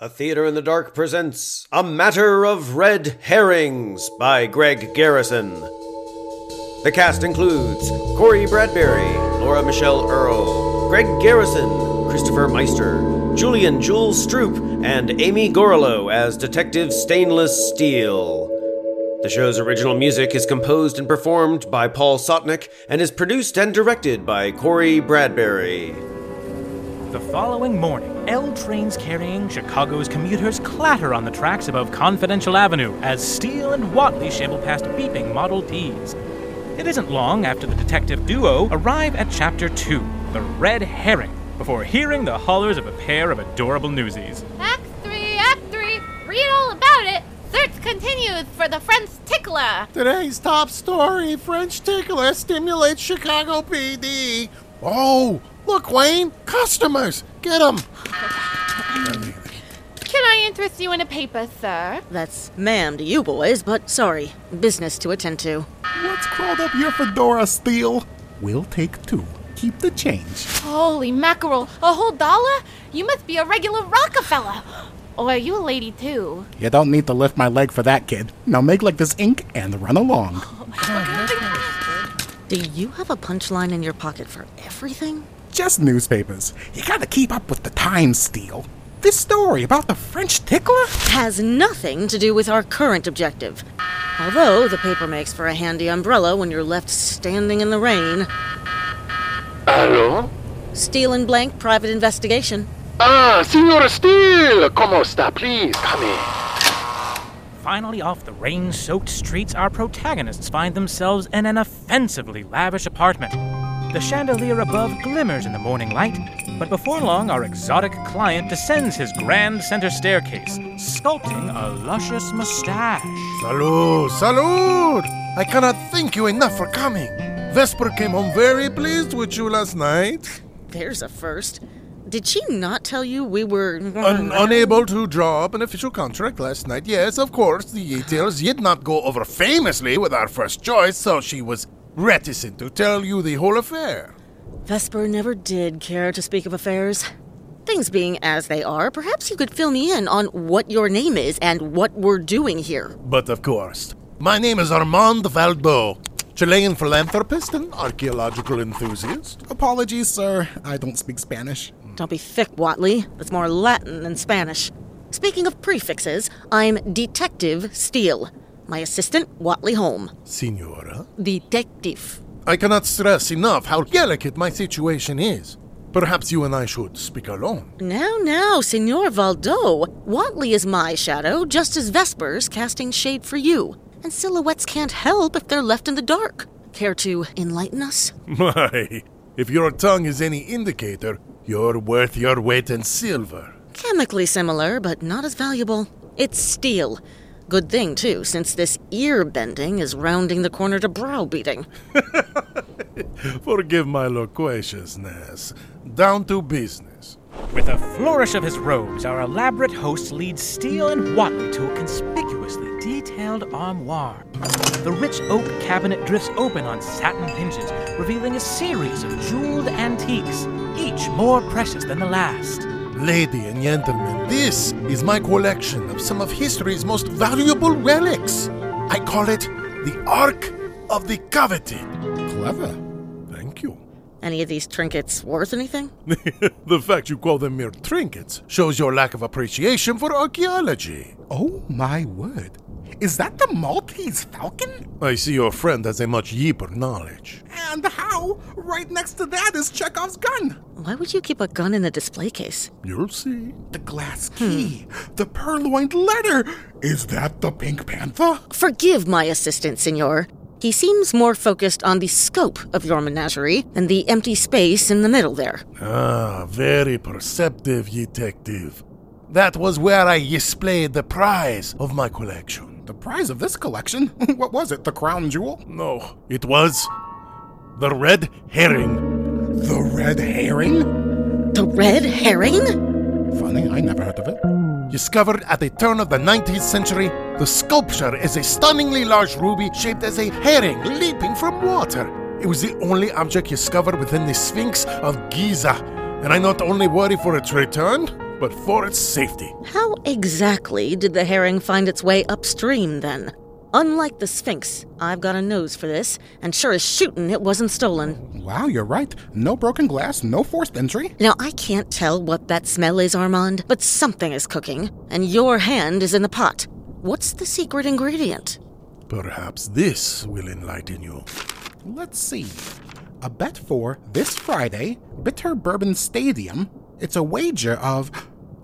A Theater in the Dark presents A Matter of Red Herrings by Greg Garrison. The cast includes Corey Bradberry, Laura Michele Erle, Greg Garrison, Christopher Meister, Julian Joolz Stroop, and Amy Gorelow as Detective Stainless Steel. The show's original music is composed and performed by Paul Sottnik and is produced and directed by Corey Bradberry. The following morning, L trains carrying Chicago's commuters clatter on the tracks above Confidential Avenue as Steele and Watley shamble past beeping Model Ts. It isn't long after the detective duo arrive at Chapter 2, The Red Herring, before hearing the hollers of a pair of adorable newsies. Act 3, Act 3, read all about it. Search continues for the French tickler. Today's top story French tickler stimulates Chicago PD. Oh, look, Wayne, customers, get them. Can I interest you in a paper, sir? That's ma'am to you boys, but sorry, business to attend to. What's crawled up your fedora, Steele? We'll take two. Keep the change. Holy mackerel, a whole dollar? You must be a regular Rockefeller. Or are you a lady too? You don't need to lift my leg for that, kid. Now make like this ink and run along. Do you have a punchline in your pocket for everything? Just newspapers. You gotta keep up with the times, Steele. This story about the French tickler? Has nothing to do with our current objective. Although the paper makes for a handy umbrella when you're left standing in the rain. Allô Steel and Blank Private Investigation. Ah, Signora Steele! Como sta? Please, come in. Finally, off the rain soaked streets, our protagonists find themselves in an offensively lavish apartment. The chandelier above glimmers in the morning light, but before long, our exotic client descends his grand center staircase, sculpting a luscious mustache. Salud, salud! I cannot thank you enough for coming. Vesper came home very pleased with you last night. There's a first. Did she not tell you we were. Un- unable to draw up an official contract last night. Yes, of course, the details did not go over famously with our first choice, so she was reticent to tell you the whole affair. Vesper never did care to speak of affairs. Things being as they are, perhaps you could fill me in on what your name is and what we're doing here. But of course, my name is Armand Valdo, Chilean philanthropist and archaeological enthusiast. Apologies, sir. I don't speak Spanish. Don't be thick, Watley. That's more Latin than Spanish. Speaking of prefixes, I'm Detective Steele. My assistant, Watley Holm. Signora, Detective. I cannot stress enough how delicate my situation is. Perhaps you and I should speak alone. Now, now, Senor Valdo. Watley is my shadow, just as Vesper's casting shade for you. And silhouettes can't help if they're left in the dark. Care to enlighten us? My, if your tongue is any indicator, you're worth your weight in silver. Chemically similar, but not as valuable. It's steel. Good thing, too, since this ear bending is rounding the corner to browbeating. Forgive my loquaciousness. Down to business. With a flourish of his robes, our elaborate host leads Steele and Watley to a conspicuously detailed armoire. The rich oak cabinet drifts open on satin hinges, revealing a series of jeweled antiques, each more precious than the last. Lady and gentlemen, this is my collection of some of history's most valuable relics. I call it the Ark of the Coveted. Clever. Thank you. Any of these trinkets worth anything? the fact you call them mere trinkets shows your lack of appreciation for archaeology. Oh my word. Is that the Maltese Falcon? I see your friend has a much deeper knowledge. And how? Right next to that is Chekhov's gun. Why would you keep a gun in a display case? You'll see. The glass key. The purloined letter. Is that the Pink Panther? Forgive my assistant, senor. He seems more focused on the scope of your menagerie than the empty space in the middle there. Ah, very perceptive detective. That was where I displayed the prize of my collection. The prize of this collection? what was it? The crown jewel? No, it was the red herring. The red herring? The red herring? Funny, I never heard of it. Discovered at the turn of the 19th century, the sculpture is a stunningly large ruby shaped as a herring leaping from water. It was the only object discovered within the Sphinx of Giza, and I not only worry for its return, but for its safety. How exactly did the herring find its way upstream then? Unlike the Sphinx, I've got a nose for this, and sure as shootin' it wasn't stolen. Wow, you're right. No broken glass, no forced entry. Now, I can't tell what that smell is, Armand, but something is cooking, and your hand is in the pot. What's the secret ingredient? Perhaps this will enlighten you. Let's see. A bet for this Friday, Bitter Bourbon Stadium. It's a wager of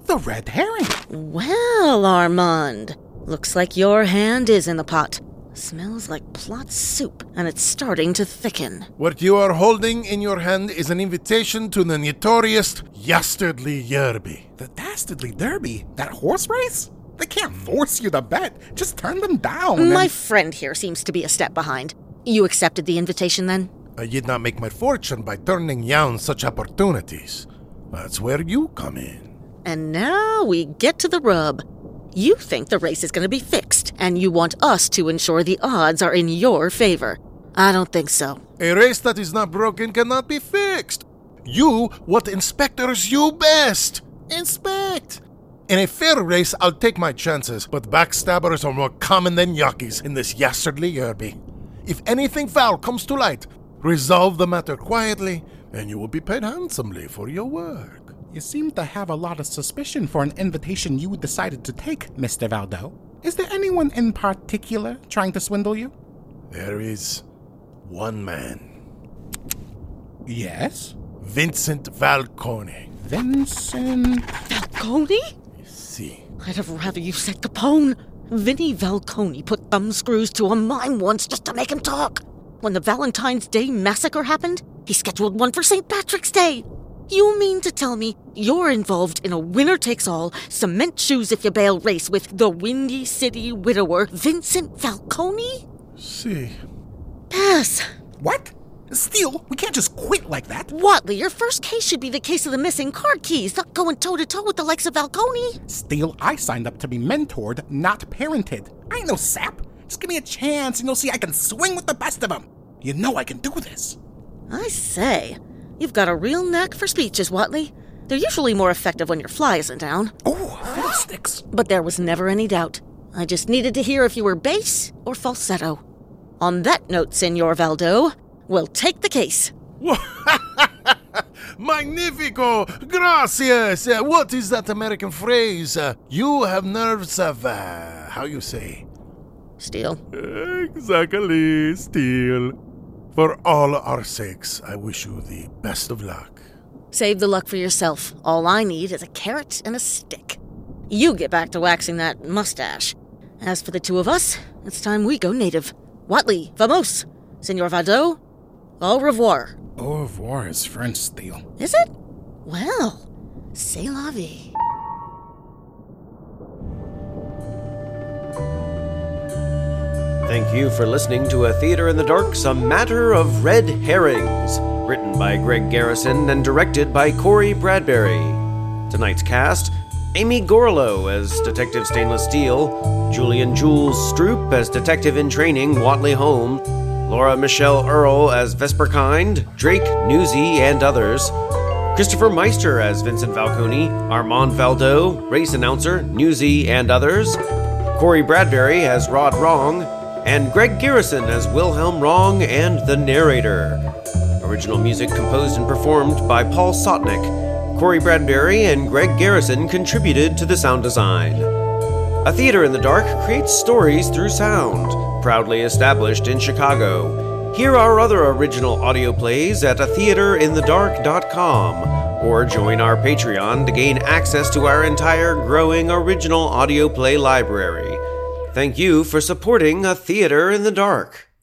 the red herring. Well, Armand, looks like your hand is in the pot. Smells like plot soup, and it's starting to thicken. What you are holding in your hand is an invitation to the notorious Yastardly Yerby. The Dastardly Derby? That horse race? They can't force you to bet. Just turn them down. My and- friend here seems to be a step behind. You accepted the invitation then? I did not make my fortune by turning down such opportunities. That's where you come in. And now we get to the rub. You think the race is going to be fixed, and you want us to ensure the odds are in your favor. I don't think so. A race that is not broken cannot be fixed. You what inspectors you best. Inspect. In a fair race, I'll take my chances, but backstabbers are more common than yockeys in this yastardly yerby. If anything foul comes to light, resolve the matter quietly, and you will be paid handsomely for your work. You seem to have a lot of suspicion for an invitation you decided to take, Mr. Valdo. Is there anyone in particular trying to swindle you? There is one man, Yes. Vincent Valcone. Vincent. Coney? See, I'd have rather you said Capone. Vinnie Valcone put thumb screws to a mime once just to make him talk. When the Valentine's Day massacre happened, he scheduled one for St. Patrick's Day. You mean to tell me you're involved in a winner takes all, cement shoes if you bail race with the Windy City widower, Vincent Falcone? see. Pass. What? Steele, we can't just quit like that. Watley, your first case should be the case of the missing card keys, not going toe to toe with the likes of Falcone. Steele, I signed up to be mentored, not parented. I ain't no sap. Just give me a chance and you'll see I can swing with the best of them. You know I can do this. I say, you've got a real knack for speeches, Watley. They're usually more effective when your fly isn't down. Oh, fiddlesticks. But there was never any doubt. I just needed to hear if you were bass or falsetto. On that note, Senor Valdo, we'll take the case. Magnifico! Gracias! Uh, what is that American phrase? Uh, you have nerves of, uh, how you say? Steel. Exactly, Steel. For all our sakes, I wish you the best of luck. Save the luck for yourself. All I need is a carrot and a stick. You get back to waxing that mustache. As for the two of us, it's time we go native. Watley, vamos! Senor Vado, au revoir. Au revoir is French, Steele. Is it? Well, c'est la vie. Thank you for listening to A Theater in the Dark's A Matter of Red Herrings, written by Greg Garrison and directed by Corey Bradberry. Tonight's cast Amy Gorelow as Detective Stainless Steel, Julian Joolz Stroop as Detective in Training Watley Home, Laura Michele Erle as Vesperkind, Drake Newsy, and others. Christopher Meister as Vincent Falcone, Armand Valdo, race announcer Newsy, and others. Corey Bradberry as Rod Wrong, and Greg Garrison as Wilhelm Wrong and the narrator. Original music composed and performed by Paul Sottnik. Corey Bradberry and Greg Garrison contributed to the sound design. A Theater in the Dark creates stories through sound, proudly established in Chicago. Hear our other original audio plays at atheaterinthedark.com or join our Patreon to gain access to our entire growing original audio play library. Thank you for supporting A Theater in the Dark.